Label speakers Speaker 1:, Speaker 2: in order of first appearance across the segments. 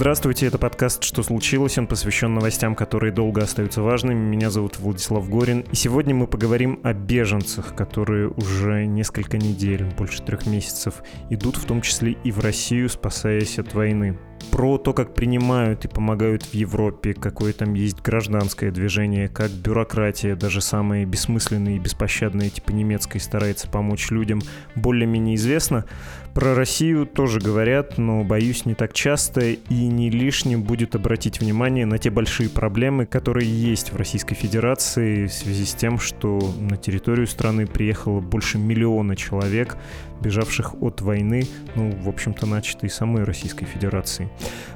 Speaker 1: Здравствуйте, это подкаст «Что случилось?». Он посвящен новостям, которые долго остаются важными. Меня зовут Владислав Горин. И сегодня мы поговорим о беженцах, которые уже несколько недель, больше трех месяцев, идут в том числе и в Россию, спасаясь от войны про то, как принимают и помогают в Европе, какое там есть гражданское движение, как бюрократия, даже самые бессмысленные и беспощадные, типа немецкой, старается помочь людям, более-менее известно. Про Россию тоже говорят, но, боюсь, не так часто и не лишним будет обратить внимание на те большие проблемы, которые есть в Российской Федерации в связи с тем, что на территорию страны приехало больше миллиона человек, бежавших от войны, ну, в общем-то, начатой самой Российской Федерации.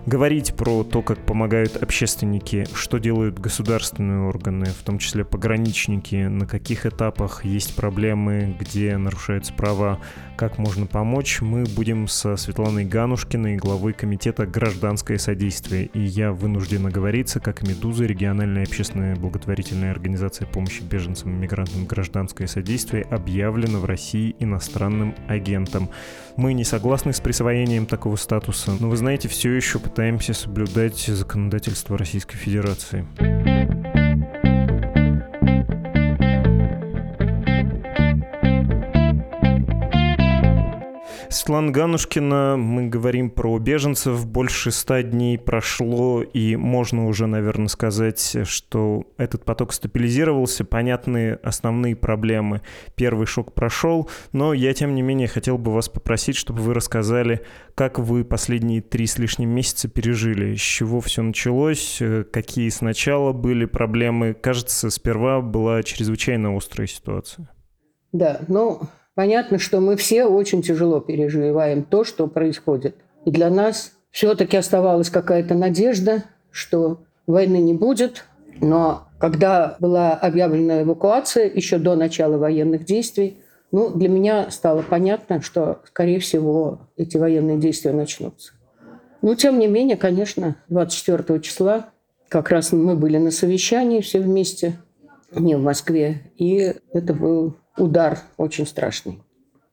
Speaker 1: Говорить про то, как помогают общественники, что делают государственные органы, в том числе пограничники, на каких этапах есть проблемы, где нарушаются права, как можно помочь, мы будем со Светланой Ганушкиной, главой комитета «Гражданское содействие». И я вынужден оговориться, как «Медуза», региональная общественная благотворительная организация помощи беженцам и мигрантам «Гражданское содействие» объявлена в России иностранным агентом. Мы не согласны с присвоением такого статуса, но вы знаете, все еще пытаемся соблюдать законодательство Российской Федерации. Светлана Ганушкина, мы говорим про беженцев. Больше ста дней прошло, и можно уже, наверное, сказать, что этот поток стабилизировался. Понятны основные проблемы. Первый шок прошел, но я, тем не менее, хотел бы вас попросить, чтобы вы рассказали, как вы последние три с лишним месяца пережили, с чего все началось, какие сначала были проблемы. Кажется, сперва была чрезвычайно острая ситуация.
Speaker 2: Да, ну, Понятно, что мы все очень тяжело переживаем то, что происходит. И для нас все-таки оставалась какая-то надежда, что войны не будет. Но когда была объявлена эвакуация, еще до начала военных действий, ну, для меня стало понятно, что, скорее всего, эти военные действия начнутся. Но, тем не менее, конечно, 24 числа как раз мы были на совещании все вместе, не в Москве, и это был удар очень страшный.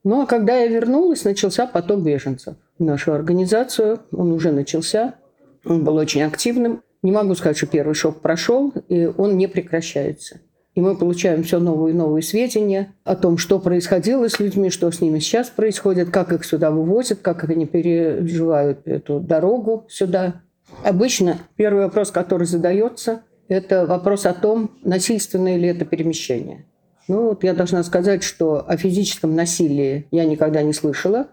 Speaker 2: Ну а когда я вернулась, начался поток беженцев в нашу организацию. Он уже начался, он был очень активным. Не могу сказать, что первый шок прошел, и он не прекращается. И мы получаем все новые и новые сведения о том, что происходило с людьми, что с ними сейчас происходит, как их сюда вывозят, как они переживают эту дорогу сюда. Обычно первый вопрос, который задается, это вопрос о том, насильственное ли это перемещение. Ну, вот я должна сказать, что о физическом насилии я никогда не слышала.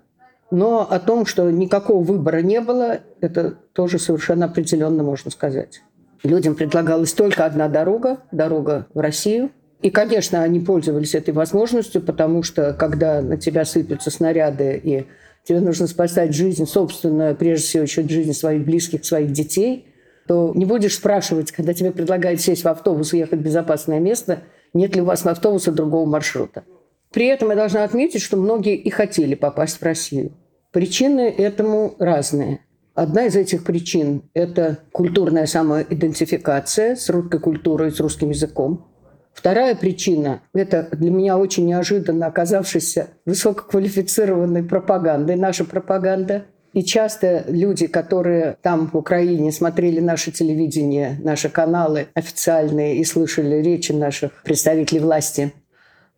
Speaker 2: Но о том, что никакого выбора не было, это тоже совершенно определенно можно сказать. Людям предлагалась только одна дорога, дорога в Россию. И, конечно, они пользовались этой возможностью, потому что когда на тебя сыпятся снаряды и тебе нужно спасать жизнь собственную, прежде всего еще жизнь своих близких, своих детей, то не будешь спрашивать, когда тебе предлагают сесть в автобус и ехать в безопасное место – нет ли у вас на автобуса другого маршрута. При этом я должна отметить, что многие и хотели попасть в Россию. Причины этому разные. Одна из этих причин – это культурная самоидентификация с русской культурой, с русским языком. Вторая причина – это для меня очень неожиданно оказавшаяся высококвалифицированной пропагандой, наша пропаганда – и часто люди, которые там в Украине смотрели наше телевидение, наши каналы официальные и слышали речи наших представителей власти,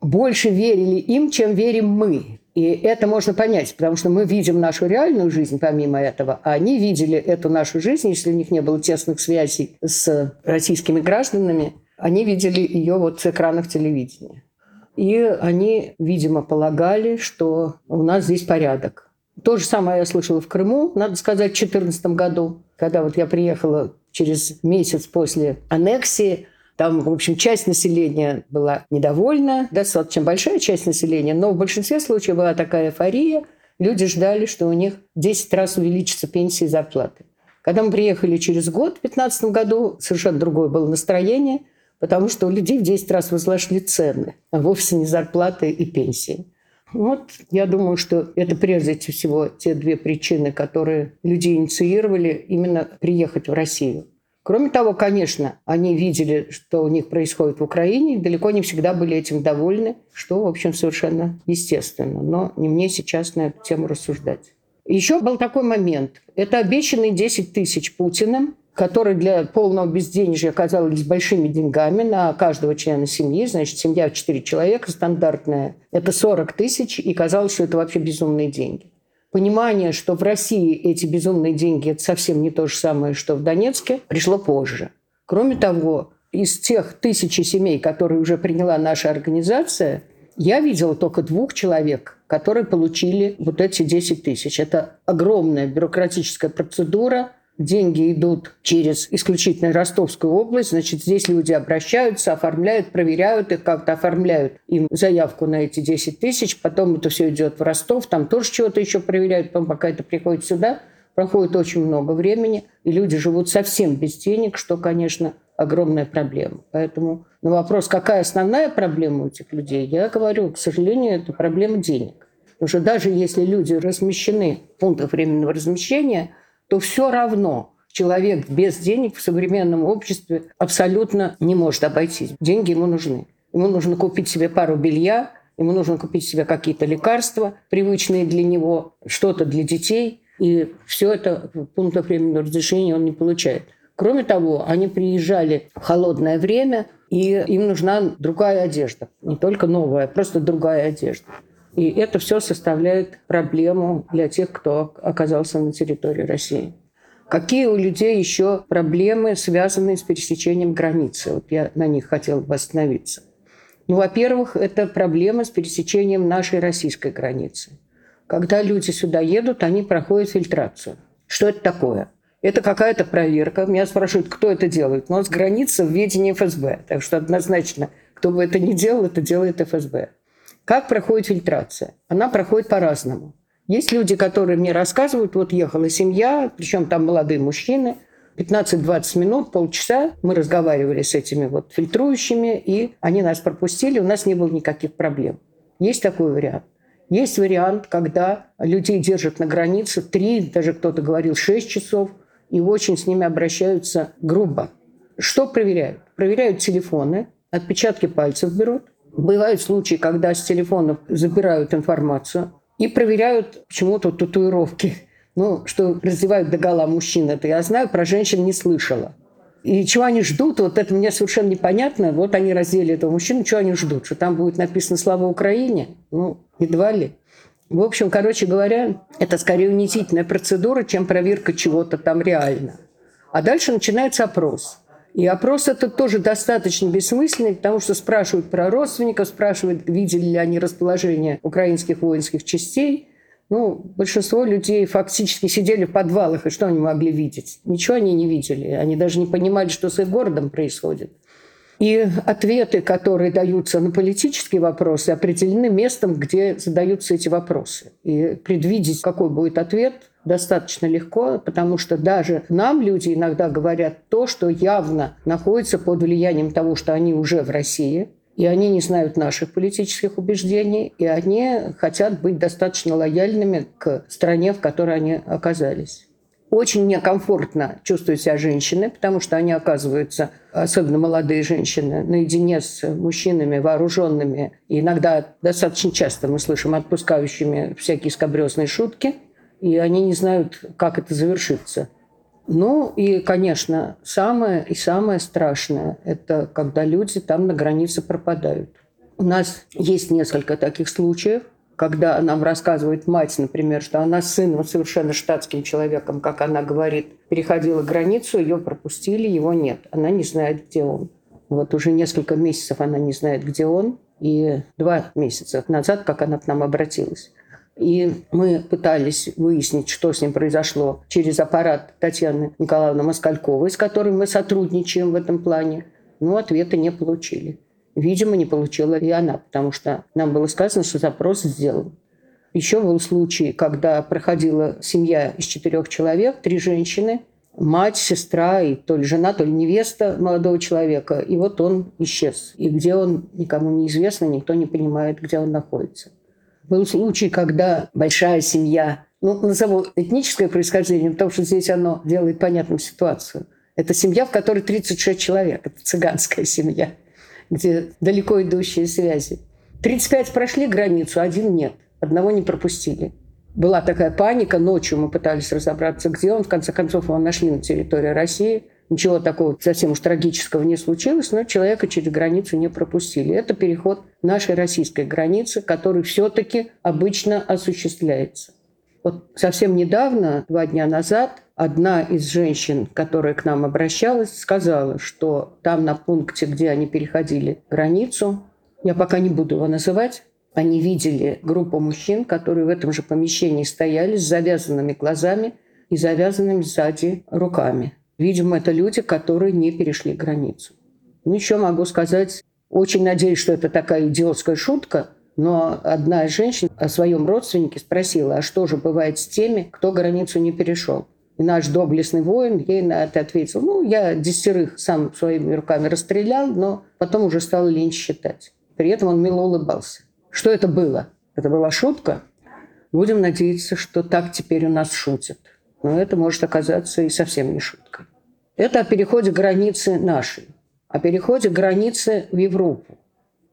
Speaker 2: больше верили им, чем верим мы. И это можно понять, потому что мы видим нашу реальную жизнь помимо этого, а они видели эту нашу жизнь, если у них не было тесных связей с российскими гражданами, они видели ее вот с экранов телевидения. И они, видимо, полагали, что у нас здесь порядок. То же самое я слышала в Крыму, надо сказать, в 2014 году, когда вот я приехала через месяц после аннексии. Там, в общем, часть населения была недовольна, достаточно большая часть населения, но в большинстве случаев была такая эйфория. люди ждали, что у них 10 раз увеличится пенсия и зарплаты. Когда мы приехали через год, в 2015 году, совершенно другое было настроение, потому что у людей в 10 раз возросли цены, а вовсе не зарплаты и пенсии. Вот я думаю, что это прежде всего те две причины, которые люди инициировали именно приехать в Россию. Кроме того, конечно, они видели, что у них происходит в Украине, и далеко не всегда были этим довольны, что, в общем, совершенно естественно. Но не мне сейчас на эту тему рассуждать. Еще был такой момент. Это обещанные 10 тысяч Путиным, которые для полного безденежья оказались большими деньгами на каждого члена семьи. Значит, семья в 4 человека стандартная. Это 40 тысяч, и казалось, что это вообще безумные деньги. Понимание, что в России эти безумные деньги – это совсем не то же самое, что в Донецке, пришло позже. Кроме того, из тех тысячи семей, которые уже приняла наша организация, я видела только двух человек, которые получили вот эти 10 тысяч. Это огромная бюрократическая процедура, деньги идут через исключительно Ростовскую область, значит, здесь люди обращаются, оформляют, проверяют их, как-то оформляют им заявку на эти 10 тысяч, потом это все идет в Ростов, там тоже чего-то еще проверяют, потом пока это приходит сюда, проходит очень много времени, и люди живут совсем без денег, что, конечно, огромная проблема. Поэтому на вопрос, какая основная проблема у этих людей, я говорю, к сожалению, это проблема денег. Потому что даже если люди размещены в пунктах временного размещения – то все равно человек без денег в современном обществе абсолютно не может обойтись. Деньги ему нужны. Ему нужно купить себе пару белья, ему нужно купить себе какие-то лекарства, привычные для него, что-то для детей. И все это в пунктах временного разрешения он не получает. Кроме того, они приезжали в холодное время, и им нужна другая одежда. Не только новая, просто другая одежда. И это все составляет проблему для тех, кто оказался на территории России. Какие у людей еще проблемы, связанные с пересечением границы? Вот я на них хотела бы остановиться. Ну, во-первых, это проблема с пересечением нашей российской границы. Когда люди сюда едут, они проходят фильтрацию. Что это такое? Это какая-то проверка. Меня спрашивают, кто это делает. У нас граница в ведении ФСБ. Так что однозначно, кто бы это ни делал, это делает ФСБ. Как проходит фильтрация? Она проходит по-разному. Есть люди, которые мне рассказывают, вот ехала семья, причем там молодые мужчины, 15-20 минут, полчаса мы разговаривали с этими вот фильтрующими, и они нас пропустили, у нас не было никаких проблем. Есть такой вариант. Есть вариант, когда людей держат на границе 3, даже кто-то говорил 6 часов, и очень с ними обращаются грубо. Что проверяют? Проверяют телефоны, отпечатки пальцев берут, Бывают случаи, когда с телефонов забирают информацию и проверяют почему-то татуировки. Ну, что раздевают до гола мужчин, это я знаю, про женщин не слышала. И чего они ждут, вот это мне совершенно непонятно. Вот они раздели этого мужчину, чего они ждут? Что там будет написано «Слава Украине»? Ну, едва ли. В общем, короче говоря, это скорее унизительная процедура, чем проверка чего-то там реально. А дальше начинается опрос. И опрос этот тоже достаточно бессмысленный, потому что спрашивают про родственников, спрашивают, видели ли они расположение украинских воинских частей. Ну, большинство людей фактически сидели в подвалах, и что они могли видеть? Ничего они не видели. Они даже не понимали, что с их городом происходит. И ответы, которые даются на политические вопросы, определены местом, где задаются эти вопросы. И предвидеть, какой будет ответ, достаточно легко, потому что даже нам люди иногда говорят то, что явно находится под влиянием того, что они уже в России, и они не знают наших политических убеждений, и они хотят быть достаточно лояльными к стране, в которой они оказались. Очень некомфортно чувствуют себя женщины, потому что они оказываются, особенно молодые женщины, наедине с мужчинами вооруженными. И иногда достаточно часто мы слышим отпускающими всякие скобрезные шутки, и они не знают, как это завершится. Ну и, конечно, самое и самое страшное – это когда люди там на границе пропадают. У нас есть несколько таких случаев – когда нам рассказывает мать, например, что она с сыном совершенно штатским человеком, как она говорит, переходила границу, ее пропустили, его нет. Она не знает, где он. Вот уже несколько месяцев она не знает, где он. И два месяца назад, как она к нам обратилась. И мы пытались выяснить, что с ним произошло через аппарат Татьяны Николаевны Москальковой, с которой мы сотрудничаем в этом плане. Но ответа не получили. Видимо, не получила и она, потому что нам было сказано, что запрос сделан. Еще был случай, когда проходила семья из четырех человек, три женщины, мать, сестра и то ли жена, то ли невеста молодого человека. И вот он исчез. И где он, никому не известно, никто не понимает, где он находится. Был случай, когда большая семья, ну, назову этническое происхождение, потому что здесь оно делает понятную ситуацию. Это семья, в которой 36 человек. Это цыганская семья, где далеко идущие связи. 35 прошли границу, один нет. Одного не пропустили. Была такая паника, ночью мы пытались разобраться, где он. В конце концов, его нашли на территории России. Ничего такого совсем уж трагического не случилось, но человека через границу не пропустили. Это переход нашей российской границы, который все-таки обычно осуществляется. Вот совсем недавно, два дня назад, одна из женщин, которая к нам обращалась, сказала, что там на пункте, где они переходили границу, я пока не буду его называть, они видели группу мужчин, которые в этом же помещении стояли с завязанными глазами и завязанными сзади руками. Видимо, это люди, которые не перешли границу. Ну, еще могу сказать, очень надеюсь, что это такая идиотская шутка, но одна из женщин о своем родственнике спросила, а что же бывает с теми, кто границу не перешел? И наш доблестный воин ей на это ответил, ну, я десятерых сам своими руками расстрелял, но потом уже стал лень считать. При этом он мило улыбался. Что это было? Это была шутка? Будем надеяться, что так теперь у нас шутят. Но это может оказаться и совсем не шутка. Это о переходе границы нашей, о переходе границы в Европу.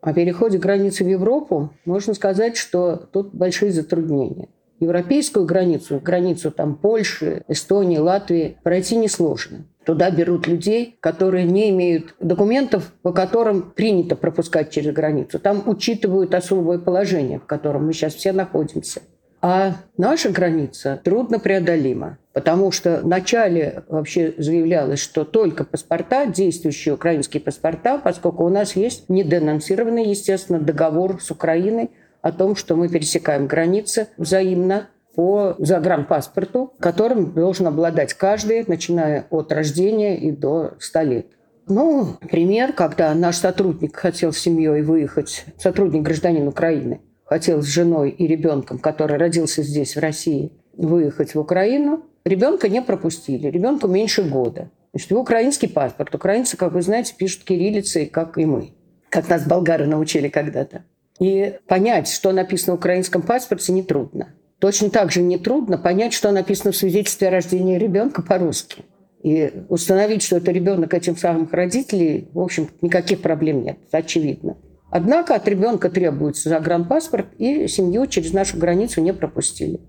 Speaker 2: О переходе границы в Европу можно сказать, что тут большие затруднения. Европейскую границу, границу там Польши, Эстонии, Латвии пройти несложно. Туда берут людей, которые не имеют документов, по которым принято пропускать через границу. Там учитывают особое положение, в котором мы сейчас все находимся. А наша граница трудно преодолима, потому что вначале вообще заявлялось, что только паспорта, действующие украинские паспорта, поскольку у нас есть неденонсированный, естественно, договор с Украиной о том, что мы пересекаем границы взаимно, по загранпаспорту, которым должен обладать каждый, начиная от рождения и до 100 лет. Ну, пример, когда наш сотрудник хотел с семьей выехать, сотрудник гражданин Украины, хотел с женой и ребенком, который родился здесь, в России, выехать в Украину, ребенка не пропустили, ребенку меньше года. Значит, его украинский паспорт. Украинцы, как вы знаете, пишут кириллицей, как и мы, как нас болгары научили когда-то. И понять, что написано в украинском паспорте, нетрудно. Точно так же нетрудно понять, что написано в свидетельстве о рождении ребенка по-русски. И установить, что это ребенок этих самых родителей, в общем, никаких проблем нет, очевидно. Однако от ребенка требуется загранпаспорт, и семью через нашу границу не пропустили.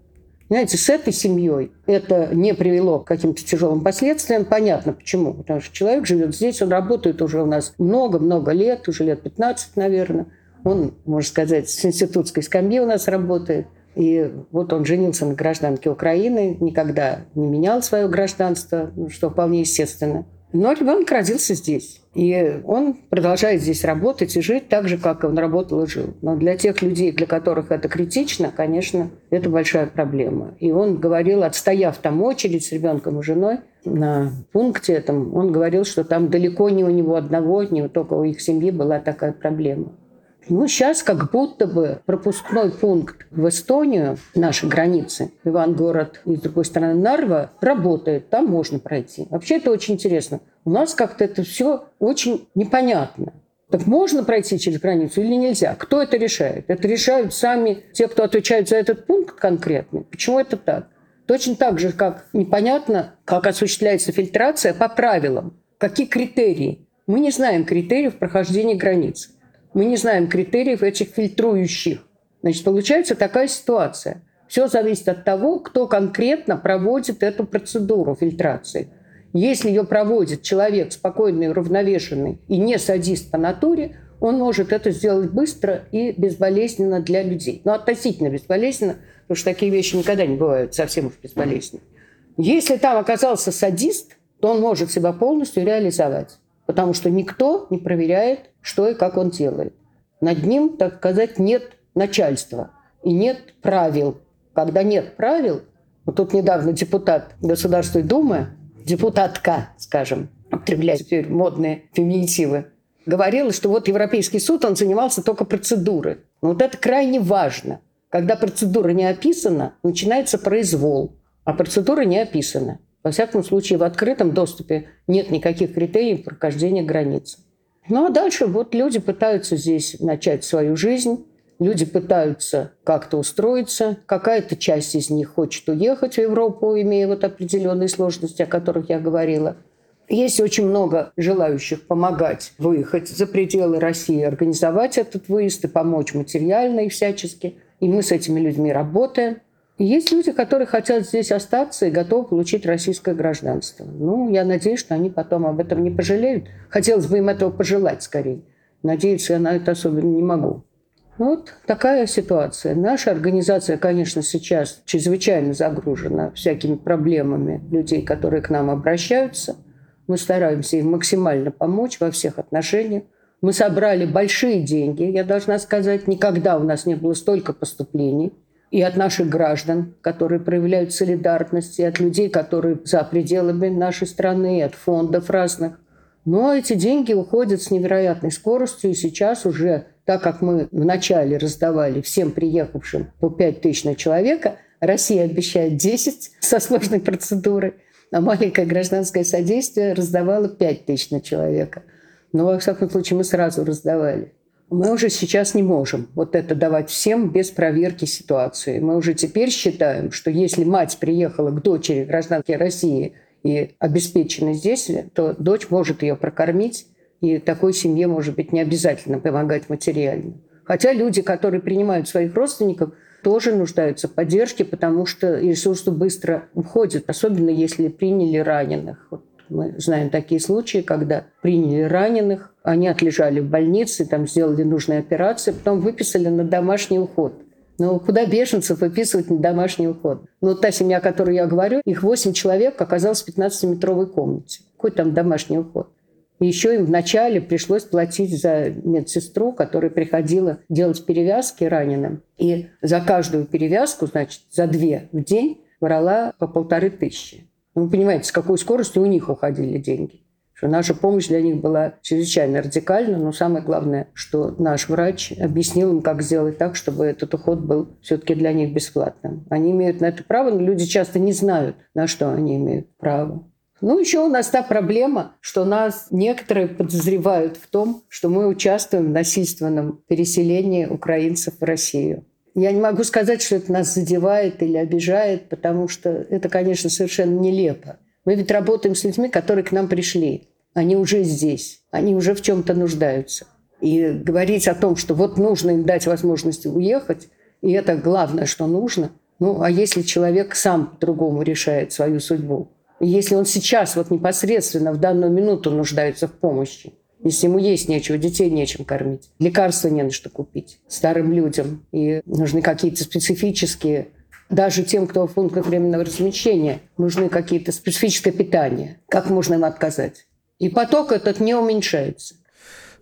Speaker 2: Знаете, с этой семьей это не привело к каким-то тяжелым последствиям. Понятно почему. Потому что человек живет здесь, он работает уже у нас много-много лет, уже лет 15, наверное. Он, можно сказать, с институтской скамьи у нас работает. И вот он женился на гражданке Украины, никогда не менял свое гражданство, что вполне естественно. Но ребенок родился здесь. И он продолжает здесь работать и жить так же, как он работал и жил. Но для тех людей, для которых это критично, конечно, это большая проблема. И он говорил, отстояв там очередь с ребенком и женой на пункте этом, он говорил, что там далеко не у него одного, не только у их семьи была такая проблема. Ну, сейчас как будто бы пропускной пункт в Эстонию, наши границы, Ивангород и, с другой стороны, Нарва, работает. Там можно пройти. Вообще это очень интересно. У нас как-то это все очень непонятно. Так можно пройти через границу или нельзя? Кто это решает? Это решают сами те, кто отвечают за этот пункт конкретный. Почему это так? Точно так же, как непонятно, как осуществляется фильтрация по правилам. Какие критерии? Мы не знаем критериев прохождения границы. Мы не знаем критериев этих фильтрующих. Значит, получается такая ситуация. Все зависит от того, кто конкретно проводит эту процедуру фильтрации. Если ее проводит человек спокойный, уравновешенный и не садист по натуре, он может это сделать быстро и безболезненно для людей. Ну, относительно безболезненно, потому что такие вещи никогда не бывают совсем уж безболезненно. Если там оказался садист, то он может себя полностью реализовать потому что никто не проверяет, что и как он делает. Над ним, так сказать, нет начальства и нет правил. Когда нет правил, вот тут недавно депутат Государственной Думы, депутатка, скажем, употребляя теперь модные феминитивы, говорила, что вот Европейский суд, он занимался только процедурой. Но вот это крайне важно. Когда процедура не описана, начинается произвол, а процедура не описана. Во всяком случае, в открытом доступе нет никаких критериев прохождения границы. Ну а дальше вот люди пытаются здесь начать свою жизнь, люди пытаются как-то устроиться, какая-то часть из них хочет уехать в Европу, имея вот определенные сложности, о которых я говорила. Есть очень много желающих помогать выехать за пределы России, организовать этот выезд и помочь материально и всячески. И мы с этими людьми работаем. Есть люди, которые хотят здесь остаться и готовы получить российское гражданство. Ну, я надеюсь, что они потом об этом не пожалеют. Хотелось бы им этого пожелать скорее. Надеяться я на это особенно не могу. Вот такая ситуация. Наша организация, конечно, сейчас чрезвычайно загружена всякими проблемами людей, которые к нам обращаются. Мы стараемся им максимально помочь во всех отношениях. Мы собрали большие деньги. Я должна сказать, никогда у нас не было столько поступлений – и от наших граждан, которые проявляют солидарность, и от людей, которые за пределами нашей страны, и от фондов разных. Но эти деньги уходят с невероятной скоростью, и сейчас уже, так как мы вначале раздавали всем приехавшим по 5 тысяч на человека, Россия обещает 10 со сложной процедурой, а маленькое гражданское содействие раздавало 5 тысяч на человека. Но, во всяком случае, мы сразу раздавали. Мы уже сейчас не можем вот это давать всем без проверки ситуации. Мы уже теперь считаем, что если мать приехала к дочери гражданки России и обеспечена здесь, то дочь может ее прокормить, и такой семье, может быть, не обязательно помогать материально. Хотя люди, которые принимают своих родственников, тоже нуждаются в поддержке, потому что ресурсы быстро уходят, особенно если приняли раненых. Вот мы знаем такие случаи, когда приняли раненых, они отлежали в больнице, там сделали нужные операции, потом выписали на домашний уход. Ну, куда беженцев выписывать на домашний уход? Ну, та семья, о которой я говорю, их 8 человек оказалось в 15-метровой комнате. Какой там домашний уход? И еще им вначале пришлось платить за медсестру, которая приходила делать перевязки раненым. И за каждую перевязку, значит, за две в день брала по полторы тысячи. Вы понимаете, с какой скоростью у них уходили деньги. Что наша помощь для них была чрезвычайно радикальна, но самое главное, что наш врач объяснил им, как сделать так, чтобы этот уход был все-таки для них бесплатным. Они имеют на это право, но люди часто не знают, на что они имеют право. Ну, еще у нас та проблема, что нас некоторые подозревают в том, что мы участвуем в насильственном переселении украинцев в Россию. Я не могу сказать, что это нас задевает или обижает, потому что это, конечно, совершенно нелепо. Мы ведь работаем с людьми, которые к нам пришли. Они уже здесь, они уже в чем-то нуждаются. И говорить о том, что вот нужно им дать возможность уехать, и это главное, что нужно. Ну, а если человек сам по-другому решает свою судьбу? Если он сейчас вот непосредственно в данную минуту нуждается в помощи, если ему есть нечего, детей нечем кормить, лекарства не на что купить старым людям, и нужны какие-то специфические даже тем, кто в пунктах временного размещения, нужны какие-то специфическое питание. Как можно им отказать? И поток этот не уменьшается.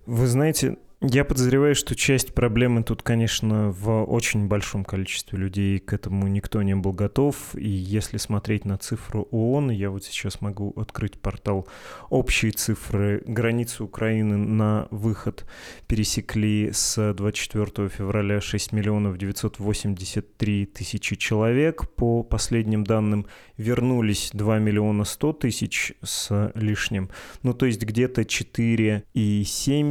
Speaker 1: Вы знаете, я подозреваю, что часть проблемы тут, конечно, в очень большом количестве людей к этому никто не был готов. И если смотреть на цифру ООН, я вот сейчас могу открыть портал общие цифры. Границы Украины на выход пересекли с 24 февраля 6 миллионов 983 тысячи человек. По последним данным вернулись 2 миллиона 100 тысяч с лишним. Ну, то есть где-то 4,7,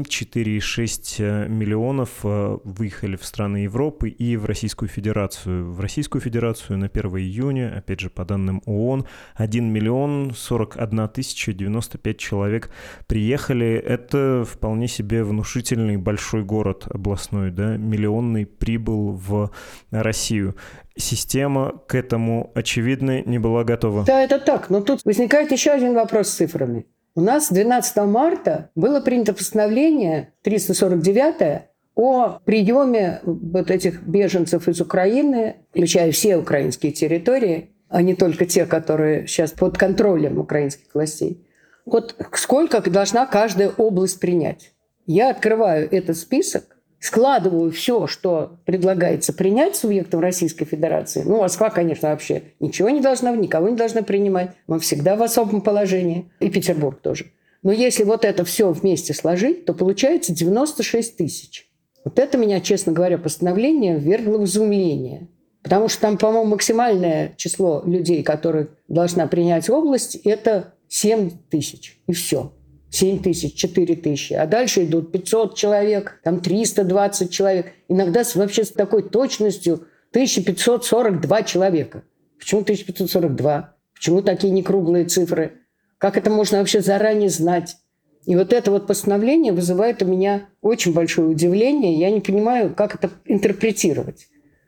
Speaker 1: 4,6 6 э, миллионов э, выехали в страны Европы и в Российскую Федерацию. В Российскую Федерацию на 1 июня, опять же, по данным ООН, 1 миллион 41 тысяча 95 человек приехали. Это вполне себе внушительный большой город областной, да, миллионный прибыл в Россию система к этому, очевидно, не была готова.
Speaker 2: Да, это так. Но тут возникает еще один вопрос с цифрами. У нас 12 марта было принято постановление 349 о приеме вот этих беженцев из Украины, включая все украинские территории, а не только те, которые сейчас под контролем украинских властей. Вот сколько должна каждая область принять? Я открываю этот список, складываю все, что предлагается принять субъектом Российской Федерации, ну, Москва, конечно, вообще ничего не должна, никого не должна принимать. Мы всегда в особом положении. И Петербург тоже. Но если вот это все вместе сложить, то получается 96 тысяч. Вот это меня, честно говоря, постановление ввергло в изумление. Потому что там, по-моему, максимальное число людей, которые должна принять область, это 7 тысяч. И все. 7 тысяч, 4 тысячи. А дальше идут 500 человек, там 320 человек. Иногда вообще с такой точностью 1542 человека. Почему 1542? Почему такие некруглые цифры? Как это можно вообще заранее знать? И вот это вот постановление вызывает у меня очень большое удивление. Я не понимаю, как это интерпретировать.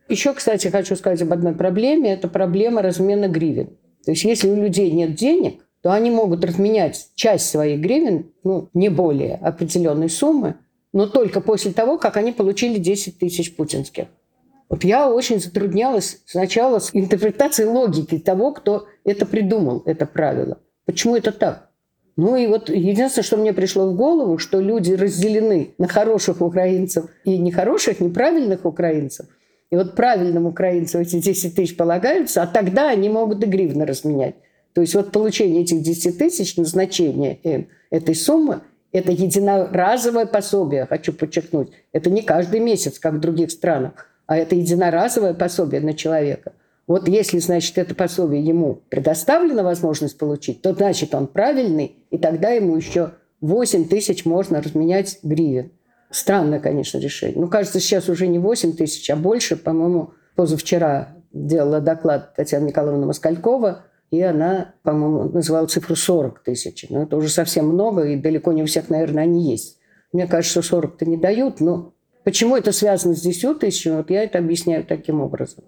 Speaker 2: Еще, кстати, хочу сказать об одной проблеме. Это проблема размена гривен. То есть если у людей нет денег, то они могут разменять часть своих гривен, ну, не более определенной суммы, но только после того, как они получили 10 тысяч путинских. Вот я очень затруднялась сначала с интерпретацией логики того, кто это придумал, это правило. Почему это так? Ну и вот единственное, что мне пришло в голову, что люди разделены на хороших украинцев и нехороших, неправильных украинцев. И вот правильным украинцам эти 10 тысяч полагаются, а тогда они могут и гривны разменять. То есть вот получение этих 10 тысяч, назначение им этой суммы, это единоразовое пособие, хочу подчеркнуть. Это не каждый месяц, как в других странах, а это единоразовое пособие на человека – вот если, значит, это пособие ему предоставлена возможность получить, то значит он правильный, и тогда ему еще 8 тысяч можно разменять гривен. Странное, конечно, решение. Ну, кажется, сейчас уже не 8 тысяч, а больше. По-моему, позавчера делала доклад Татьяна Николаевна Москалькова, и она, по-моему, называла цифру 40 тысяч. Но это уже совсем много, и далеко не у всех, наверное, они есть. Мне кажется, что 40-то не дают, но почему это связано с 10 тысячами, вот я это объясняю таким образом.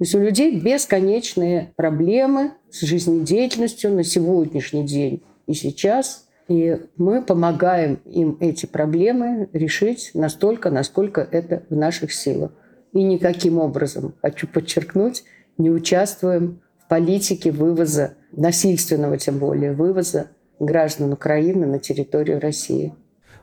Speaker 2: То есть у людей бесконечные проблемы с жизнедеятельностью на сегодняшний день и сейчас. И мы помогаем им эти проблемы решить настолько, насколько это в наших силах. И никаким образом, хочу подчеркнуть, не участвуем в политике вывоза, насильственного тем более, вывоза граждан Украины на территорию России.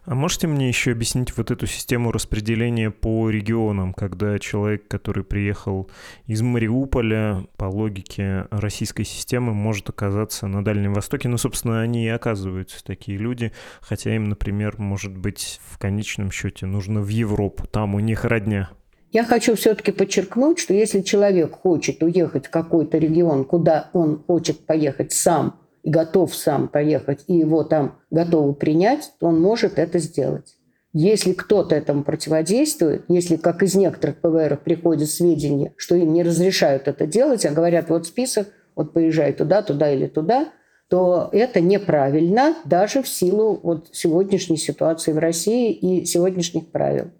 Speaker 1: А можете мне еще объяснить вот эту систему распределения по регионам, когда человек, который приехал из Мариуполя, по логике российской системы, может оказаться на Дальнем Востоке? Ну, собственно, они и оказываются, такие люди, хотя им, например, может быть, в конечном счете нужно в Европу, там у них родня.
Speaker 2: Я хочу все-таки подчеркнуть, что если человек хочет уехать в какой-то регион, куда он хочет поехать сам – и готов сам поехать, и его там готовы принять, то он может это сделать. Если кто-то этому противодействует, если, как из некоторых ПВР приходят сведения, что им не разрешают это делать, а говорят, вот список, вот поезжай туда, туда или туда, то это неправильно даже в силу вот сегодняшней ситуации в России и сегодняшних правил.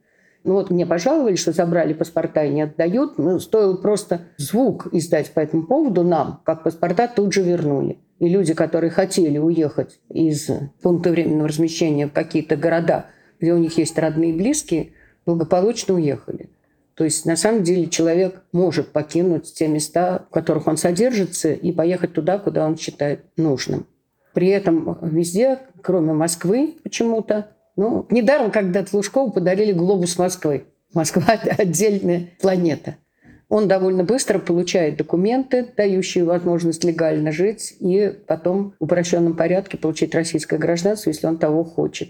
Speaker 2: Ну вот мне пожаловали, что забрали паспорта и не отдают. Ну, стоило просто звук издать по этому поводу нам, как паспорта тут же вернули. И люди, которые хотели уехать из пункта временного размещения в какие-то города, где у них есть родные и близкие, благополучно уехали. То есть, на самом деле, человек может покинуть те места, в которых он содержится, и поехать туда, куда он считает нужным. При этом везде, кроме Москвы почему-то, ну, недаром когда-то Лужкову подарили глобус Москвы. Москва – отдельная планета – он довольно быстро получает документы, дающие возможность легально жить, и потом в упрощенном порядке получить российское гражданство, если он того хочет.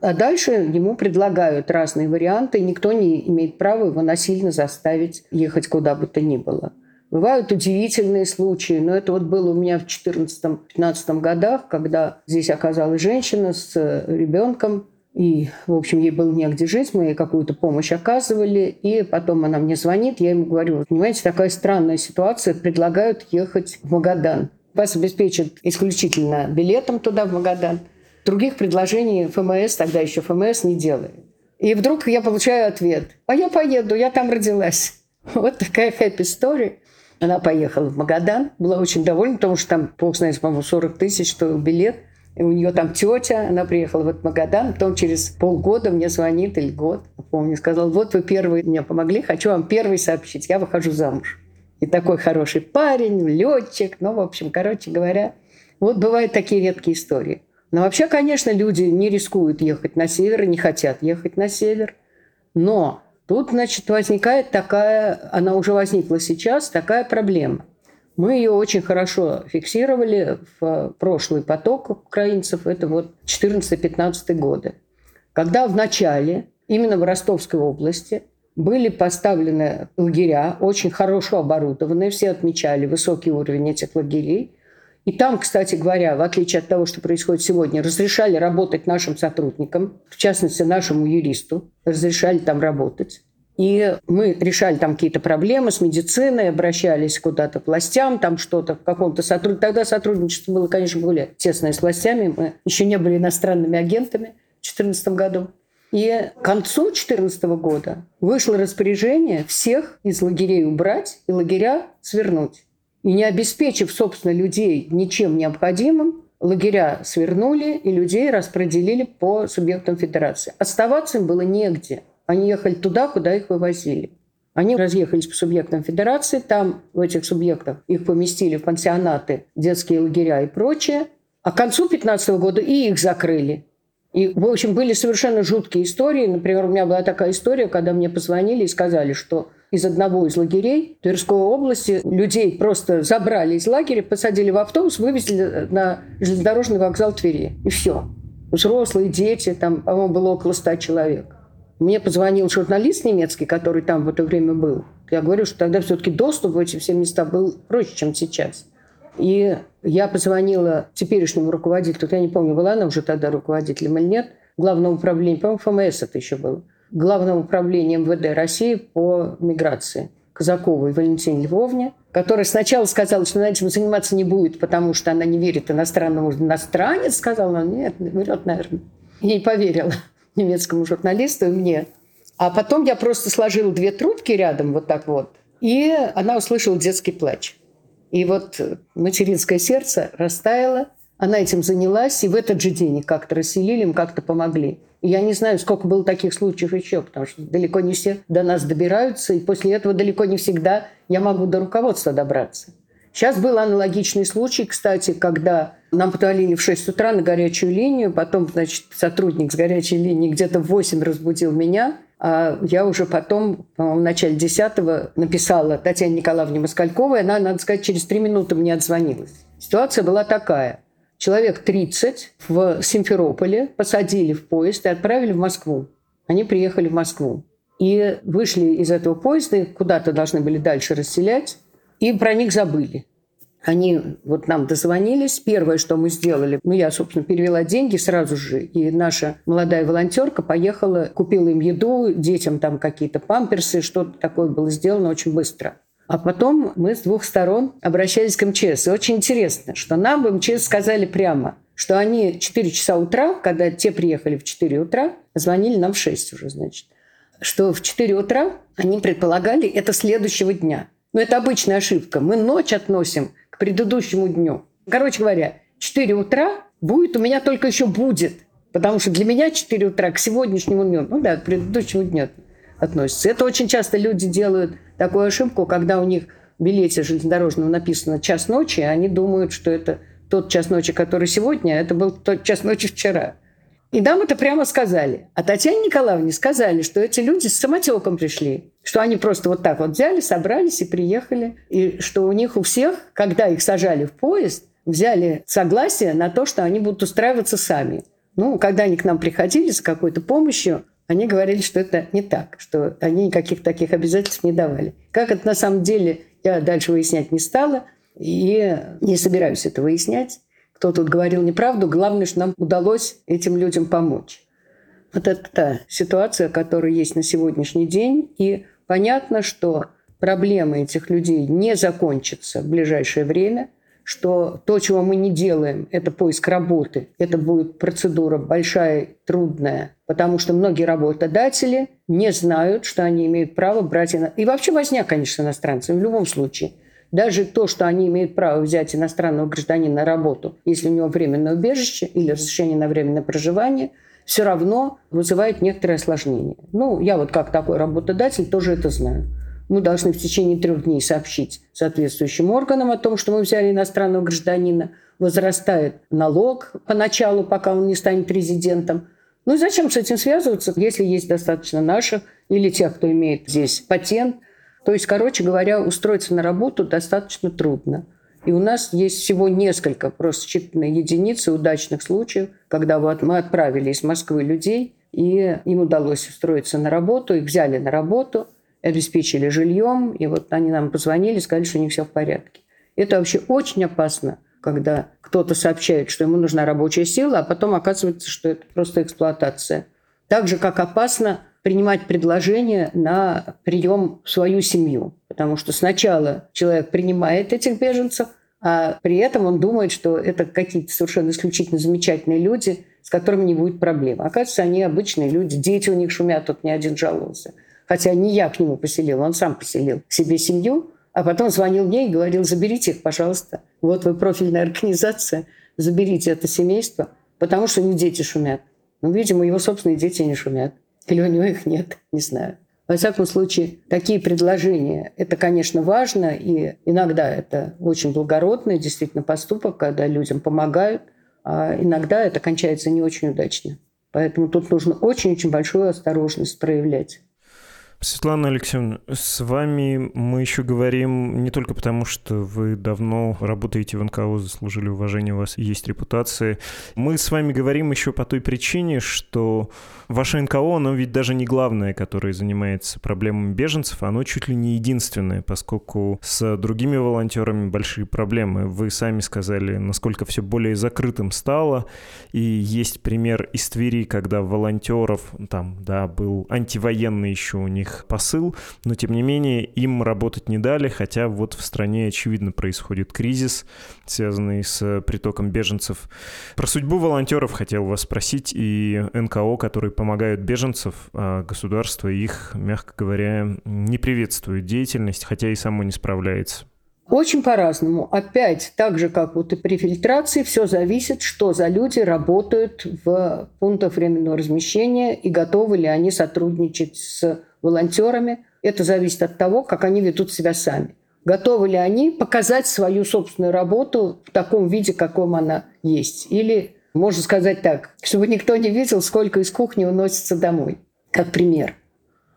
Speaker 2: А дальше ему предлагают разные варианты, и никто не имеет права его насильно заставить ехать куда бы то ни было. Бывают удивительные случаи, но это вот было у меня в 2014-2015 годах, когда здесь оказалась женщина с ребенком, и, в общем, ей было негде жить, мы ей какую-то помощь оказывали. И потом она мне звонит, я ему говорю, понимаете, такая странная ситуация, предлагают ехать в Магадан. Вас обеспечат исключительно билетом туда, в Магадан. Других предложений ФМС, тогда еще ФМС, не делает. И вдруг я получаю ответ. А я поеду, я там родилась. Вот такая хэппи история. Она поехала в Магадан, была очень довольна, потому что там, бог знает, по-моему, 40 тысяч стоил билет – и у нее там тетя, она приехала в этот Магадан, потом через полгода мне звонит, или год, помню, сказал, вот вы первые мне помогли, хочу вам первый сообщить, я выхожу замуж. И такой хороший парень, летчик, ну, в общем, короче говоря, вот бывают такие редкие истории. Но вообще, конечно, люди не рискуют ехать на север, не хотят ехать на север. Но тут, значит, возникает такая, она уже возникла сейчас, такая проблема. Мы ее очень хорошо фиксировали в прошлый поток украинцев, это вот 14-15 годы. Когда в начале именно в Ростовской области были поставлены лагеря, очень хорошо оборудованные, все отмечали высокий уровень этих лагерей. И там, кстати говоря, в отличие от того, что происходит сегодня, разрешали работать нашим сотрудникам, в частности, нашему юристу, разрешали там работать. И мы решали там какие-то проблемы с медициной, обращались куда-то к властям, там что-то в каком-то сотрудничестве. Тогда сотрудничество было, конечно, более тесное с властями. Мы еще не были иностранными агентами в 2014 году. И к концу 2014 года вышло распоряжение всех из лагерей убрать и лагеря свернуть. И не обеспечив, собственно, людей ничем необходимым, лагеря свернули и людей распределили по субъектам федерации. Оставаться им было негде. Они ехали туда, куда их вывозили. Они разъехались по субъектам федерации, там в этих субъектах их поместили в пансионаты, детские лагеря и прочее. А к концу 2015 года и их закрыли. И, в общем, были совершенно жуткие истории. Например, у меня была такая история, когда мне позвонили и сказали, что из одного из лагерей Тверской области людей просто забрали из лагеря, посадили в автобус, вывезли на железнодорожный вокзал Твери. И все. Взрослые, дети, там, по-моему, было около ста человек. Мне позвонил журналист немецкий, который там в это время был. Я говорю, что тогда все-таки доступ в эти все места был проще, чем сейчас. И я позвонила теперешнему руководителю, я не помню, была она уже тогда руководителем или нет, главного управления, по-моему, ФМС это еще было, главного управления МВД России по миграции Казаковой Валентине Львовне, которая сначала сказала, что она этим заниматься не будет, потому что она не верит иностранному. Иностранец сказала, она, нет, врет, наверное. Ей поверила немецкому журналисту и мне. А потом я просто сложила две трубки рядом вот так вот, и она услышала детский плач. И вот материнское сердце растаяло, она этим занялась, и в этот же день как-то расселили, им как-то помогли. Я не знаю, сколько было таких случаев еще, потому что далеко не все до нас добираются, и после этого далеко не всегда я могу до руководства добраться. Сейчас был аналогичный случай, кстати, когда нам позвонили в 6 утра на горячую линию, потом, значит, сотрудник с горячей линии где-то в 8 разбудил меня – а я уже потом, в начале 10-го, написала Татьяне Николаевне Москальковой. Она, надо сказать, через три минуты мне отзвонилась. Ситуация была такая. Человек 30 в Симферополе посадили в поезд и отправили в Москву. Они приехали в Москву. И вышли из этого поезда, их куда-то должны были дальше расселять, и про них забыли. Они вот нам дозвонились. Первое, что мы сделали, ну, я, собственно, перевела деньги сразу же. И наша молодая волонтерка поехала, купила им еду, детям там какие-то памперсы, что-то такое было сделано очень быстро. А потом мы с двух сторон обращались к МЧС. И очень интересно, что нам в МЧС сказали прямо, что они 4 часа утра, когда те приехали в 4 утра, звонили нам в 6 уже, значит, что в 4 утра они предполагали это следующего дня. Но это обычная ошибка. Мы ночь относим предыдущему дню. Короче говоря, 4 утра будет у меня только еще будет. Потому что для меня 4 утра к сегодняшнему дню, ну да, к предыдущему дню относится. Это очень часто люди делают такую ошибку, когда у них в билете железнодорожного написано «час ночи», они думают, что это тот час ночи, который сегодня, а это был тот час ночи вчера. И нам это прямо сказали. А Татьяне Николаевне сказали, что эти люди с самотеком пришли. Что они просто вот так вот взяли, собрались и приехали. И что у них у всех, когда их сажали в поезд, взяли согласие на то, что они будут устраиваться сами. Ну, когда они к нам приходили с какой-то помощью, они говорили, что это не так, что они никаких таких обязательств не давали. Как это на самом деле, я дальше выяснять не стала и не собираюсь это выяснять кто тут говорил неправду. Главное, что нам удалось этим людям помочь. Вот это та ситуация, которая есть на сегодняшний день. И понятно, что проблемы этих людей не закончатся в ближайшее время, что то, чего мы не делаем, это поиск работы. Это будет процедура большая, трудная, потому что многие работодатели не знают, что они имеют право брать... И вообще возня, конечно, иностранцев в любом случае. Даже то, что они имеют право взять иностранного гражданина на работу, если у него временное убежище или разрешение на временное проживание, все равно вызывает некоторые осложнения. Ну, я вот как такой работодатель тоже это знаю. Мы должны в течение трех дней сообщить соответствующим органам о том, что мы взяли иностранного гражданина. Возрастает налог поначалу, пока он не станет резидентом. Ну и зачем с этим связываться, если есть достаточно наших или тех, кто имеет здесь патент – то есть, короче говоря, устроиться на работу достаточно трудно. И у нас есть всего несколько, просто считанные единицы удачных случаев, когда вот мы отправили из Москвы людей, и им удалось устроиться на работу, их взяли на работу, обеспечили жильем, и вот они нам позвонили, сказали, что у них все в порядке. Это вообще очень опасно, когда кто-то сообщает, что ему нужна рабочая сила, а потом оказывается, что это просто эксплуатация. Так же, как опасно принимать предложение на прием в свою семью. Потому что сначала человек принимает этих беженцев, а при этом он думает, что это какие-то совершенно исключительно замечательные люди, с которыми не будет проблем. Оказывается, они обычные люди, дети у них шумят, тут ни один жаловался. Хотя не я к нему поселил, он сам поселил к себе семью, а потом звонил мне и говорил, заберите их, пожалуйста. Вот вы профильная организация, заберите это семейство, потому что не дети шумят. Ну, видимо, его собственные дети не шумят. Или у него их нет, не знаю. Во всяком случае, такие предложения, это, конечно, важно, и иногда это очень благородный действительно поступок, когда людям помогают, а иногда это кончается не очень удачно. Поэтому тут нужно очень-очень большую осторожность проявлять.
Speaker 1: Светлана Алексеевна, с вами мы еще говорим не только потому, что вы давно работаете в НКО, заслужили уважение, у вас есть репутация. Мы с вами говорим еще по той причине, что ваше НКО, оно ведь даже не главное, которое занимается проблемами беженцев, оно чуть ли не единственное, поскольку с другими волонтерами большие проблемы. Вы сами сказали, насколько все более закрытым стало, и есть пример из Твери, когда волонтеров, там, да, был антивоенный еще у них их посыл, но тем не менее им работать не дали, хотя вот в стране очевидно происходит кризис, связанный с притоком беженцев. Про судьбу волонтеров хотел вас спросить и НКО, которые помогают беженцев, а государство их, мягко говоря, не приветствует деятельность, хотя и само не справляется.
Speaker 2: Очень по-разному. Опять, так же, как вот и при фильтрации, все зависит, что за люди работают в пунктах временного размещения и готовы ли они сотрудничать с волонтерами. Это зависит от того, как они ведут себя сами. Готовы ли они показать свою собственную работу в таком виде, каком она есть? Или, можно сказать так, чтобы никто не видел, сколько из кухни уносится домой, как пример.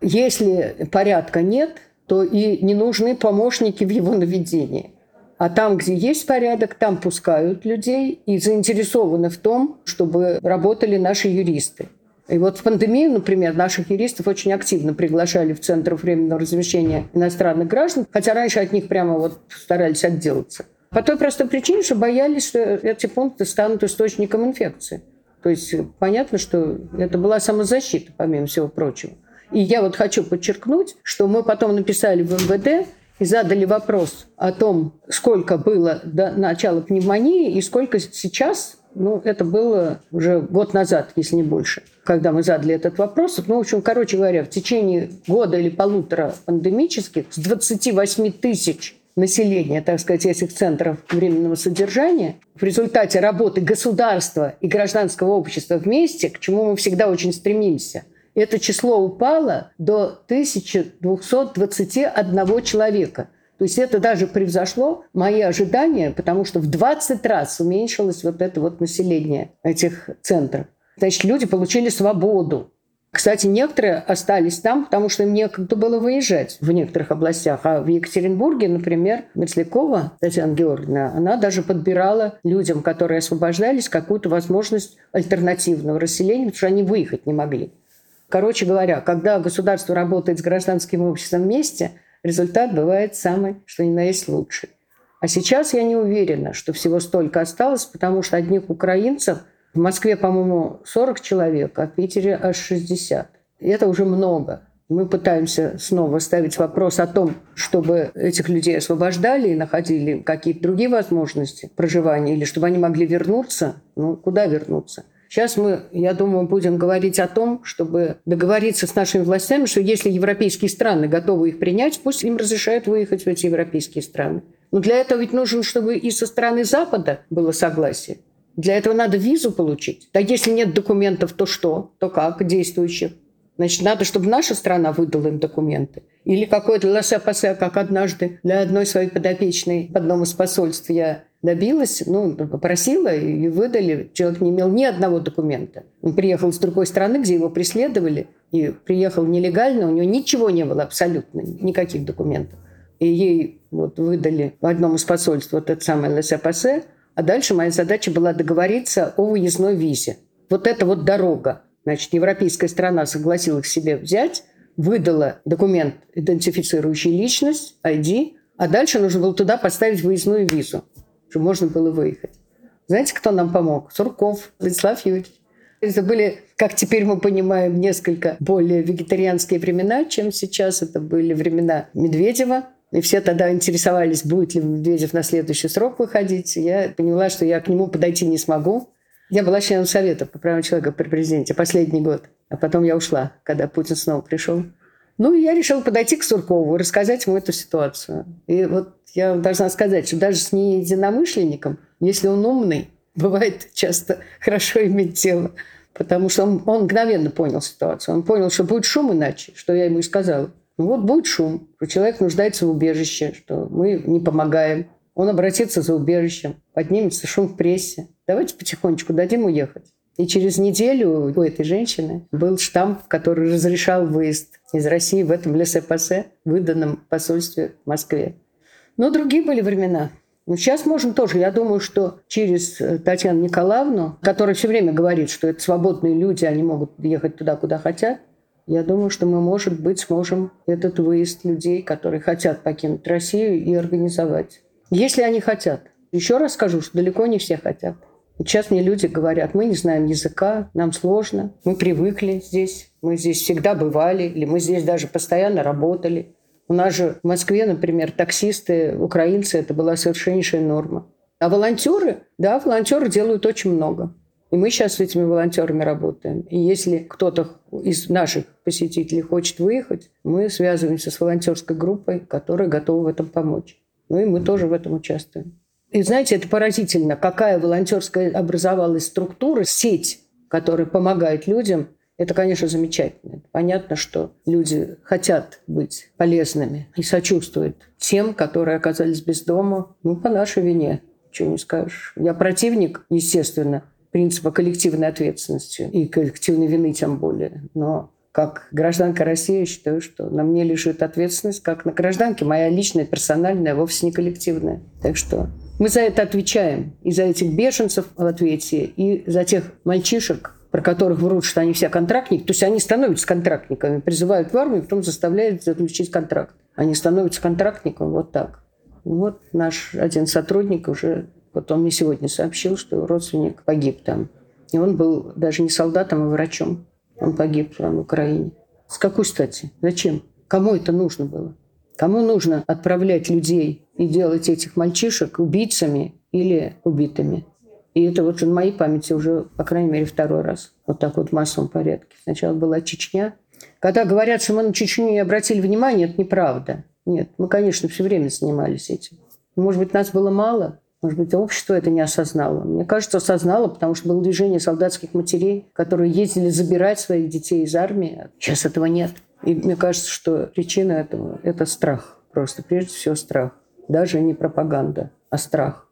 Speaker 2: Если порядка нет, то и не нужны помощники в его наведении. А там, где есть порядок, там пускают людей и заинтересованы в том, чтобы работали наши юристы. И вот в пандемию, например, наших юристов очень активно приглашали в Центр временного размещения иностранных граждан, хотя раньше от них прямо вот старались отделаться. По той простой причине, что боялись, что эти пункты станут источником инфекции. То есть понятно, что это была самозащита, помимо всего прочего. И я вот хочу подчеркнуть, что мы потом написали в МВД и задали вопрос о том, сколько было до начала пневмонии и сколько сейчас ну, это было уже год назад, если не больше, когда мы задали этот вопрос. Ну, в общем, короче говоря, в течение года или полутора пандемических с 28 тысяч населения, так сказать, этих центров временного содержания, в результате работы государства и гражданского общества вместе, к чему мы всегда очень стремимся, это число упало до 1221 человека. То есть это даже превзошло мои ожидания, потому что в 20 раз уменьшилось вот это вот население этих центров. Значит, люди получили свободу. Кстати, некоторые остались там, потому что им некогда было выезжать в некоторых областях. А в Екатеринбурге, например, Мерзлякова Татьяна Георгиевна, она даже подбирала людям, которые освобождались, какую-то возможность альтернативного расселения, потому что они выехать не могли. Короче говоря, когда государство работает с гражданским обществом вместе – результат бывает самый, что ни на есть лучший. А сейчас я не уверена, что всего столько осталось, потому что одних украинцев в Москве, по-моему, 40 человек, а в Питере аж 60. И это уже много. Мы пытаемся снова ставить вопрос о том, чтобы этих людей освобождали и находили какие-то другие возможности проживания, или чтобы они могли вернуться. Ну, куда вернуться? Сейчас мы, я думаю, будем говорить о том, чтобы договориться с нашими властями, что если европейские страны готовы их принять, пусть им разрешают выехать в эти европейские страны. Но для этого ведь нужно, чтобы и со стороны Запада было согласие. Для этого надо визу получить. Да если нет документов, то что? То как действующих? Значит, надо, чтобы наша страна выдала им документы. Или какой-то лассе-пассе, как однажды для одной своей подопечной в одном из посольств я добилась, ну, попросила и выдали. Человек не имел ни одного документа. Он приехал с другой страны, где его преследовали, и приехал нелегально, у него ничего не было абсолютно, никаких документов. И ей вот выдали в одном из посольств вот этот самый ЛСПС, а дальше моя задача была договориться о выездной визе. Вот это вот дорога. Значит, европейская страна согласилась себе взять, выдала документ, идентифицирующий личность, ID, а дальше нужно было туда поставить выездную визу, чтобы можно было выехать. Знаете, кто нам помог? Сурков, Владислав Юрьевич. Это были, как теперь мы понимаем, несколько более вегетарианские времена, чем сейчас. Это были времена Медведева. И все тогда интересовались, будет ли Медведев на следующий срок выходить. Я поняла, что я к нему подойти не смогу. Я была членом Совета по правам человека при президенте последний год. А потом я ушла, когда Путин снова пришел. Ну, я решила подойти к Суркову и рассказать ему эту ситуацию. И вот я должна сказать, что даже с не единомышленником, если он умный, бывает часто хорошо иметь дело. Потому что он, он мгновенно понял ситуацию. Он понял, что будет шум иначе, что я ему и сказала. Ну вот будет шум, что человек нуждается в убежище, что мы не помогаем. Он обратится за убежищем, поднимется шум в прессе. Давайте потихонечку дадим уехать. И через неделю у этой женщины был штамп, который разрешал выезд из России в этом лесе-пассе, выданном посольстве в Москве. Но другие были времена. Ну, сейчас можем тоже. Я думаю, что через э, Татьяну Николаевну, которая все время говорит, что это свободные люди, они могут ехать туда, куда хотят, я думаю, что мы, может быть, сможем этот выезд людей, которые хотят покинуть Россию, и организовать. Если они хотят. Еще раз скажу, что далеко не все хотят. Сейчас мне люди говорят, мы не знаем языка, нам сложно, мы привыкли здесь, мы здесь всегда бывали, или мы здесь даже постоянно работали. У нас же в Москве, например, таксисты, украинцы, это была совершеннейшая норма. А волонтеры, да, волонтеры делают очень много. И мы сейчас с этими волонтерами работаем. И если кто-то из наших посетителей хочет выехать, мы связываемся с волонтерской группой, которая готова в этом помочь. Ну и мы тоже в этом участвуем. И знаете, это поразительно, какая волонтерская образовалась структура, сеть, которая помогает людям. Это, конечно, замечательно. Понятно, что люди хотят быть полезными и сочувствуют тем, которые оказались без дома, ну, по нашей вине, чего не скажешь. Я противник, естественно, принципа коллективной ответственности и коллективной вины тем более. Но как гражданка России, я считаю, что на мне лежит ответственность, как на гражданке, моя личная, персональная, вовсе не коллективная. Так что мы за это отвечаем. И за этих беженцев в ответе, и за тех мальчишек, про которых врут, что они все контрактники. То есть они становятся контрактниками, призывают в армию, потом заставляют заключить контракт. Они становятся контрактником вот так. Вот наш один сотрудник уже, вот он мне сегодня сообщил, что родственник погиб там. И он был даже не солдатом, а врачом. Он погиб там в Украине. С какой стати? Зачем? Кому это нужно было? Кому нужно отправлять людей и делать этих мальчишек убийцами или убитыми? И это вот в моей памяти уже, по крайней мере, второй раз. Вот так вот в массовом порядке. Сначала была Чечня. Когда говорят, что мы на Чечню не обратили внимания, это неправда. Нет, мы, конечно, все время занимались этим. Может быть, нас было мало, может быть, общество это не осознало. Мне кажется, осознало, потому что было движение солдатских матерей, которые ездили забирать своих детей из армии. Сейчас этого нет. И мне кажется, что причина этого – это страх. Просто прежде всего страх. Даже не пропаганда, а страх.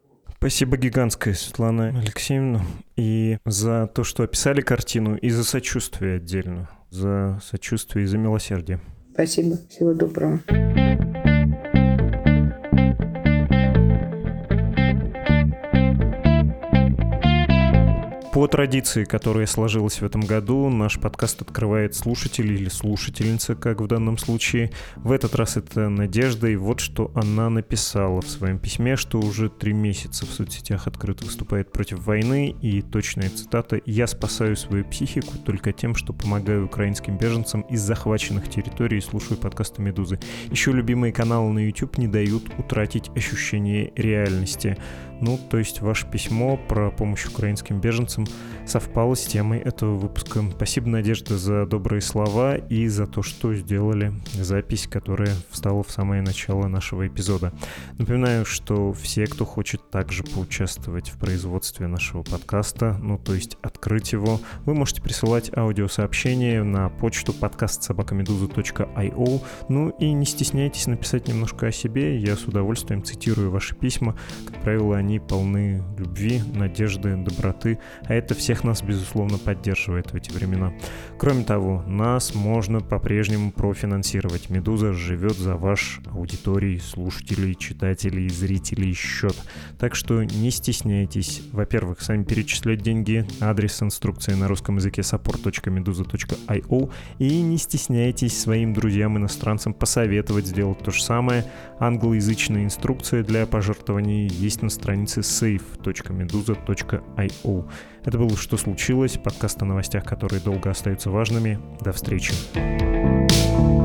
Speaker 1: Спасибо гигантское, Светлана Алексеевна, и за то, что описали картину, и за сочувствие отдельно, за сочувствие и за милосердие.
Speaker 2: Спасибо. Всего доброго.
Speaker 1: По традиции, которая сложилась в этом году, наш подкаст открывает слушатель или слушательница, как в данном случае. В этот раз это Надежда, и вот что она написала в своем письме, что уже три месяца в соцсетях открыто выступает против войны, и точная цитата «Я спасаю свою психику только тем, что помогаю украинским беженцам из захваченных территорий и слушаю подкасты «Медузы». Еще любимые каналы на YouTube не дают утратить ощущение реальности. Ну, то есть ваше письмо про помощь украинским беженцам совпало с темой этого выпуска. Спасибо, Надежда, за добрые слова и за то, что сделали запись, которая встала в самое начало нашего эпизода. Напоминаю, что все, кто хочет также поучаствовать в производстве нашего подкаста, ну, то есть открыть его, вы можете присылать аудиосообщения на почту подкаст. Ну и не стесняйтесь написать немножко о себе, я с удовольствием цитирую ваши письма. Как правило, они полны любви, надежды, доброты, а это всех нас, безусловно, поддерживает в эти времена. Кроме того, нас можно по-прежнему профинансировать. «Медуза» живет за ваш аудиторий, слушателей, читателей, зрителей счет. Так что не стесняйтесь. Во-первых, сами перечислять деньги, адрес инструкции на русском языке support.meduza.io и не стесняйтесь своим друзьям-иностранцам посоветовать сделать то же самое. Англоязычная инструкция для пожертвований есть на странице save.meduza.io. Это было «Что случилось?» подкаст о новостях, которые долго остаются важными. До встречи. thank you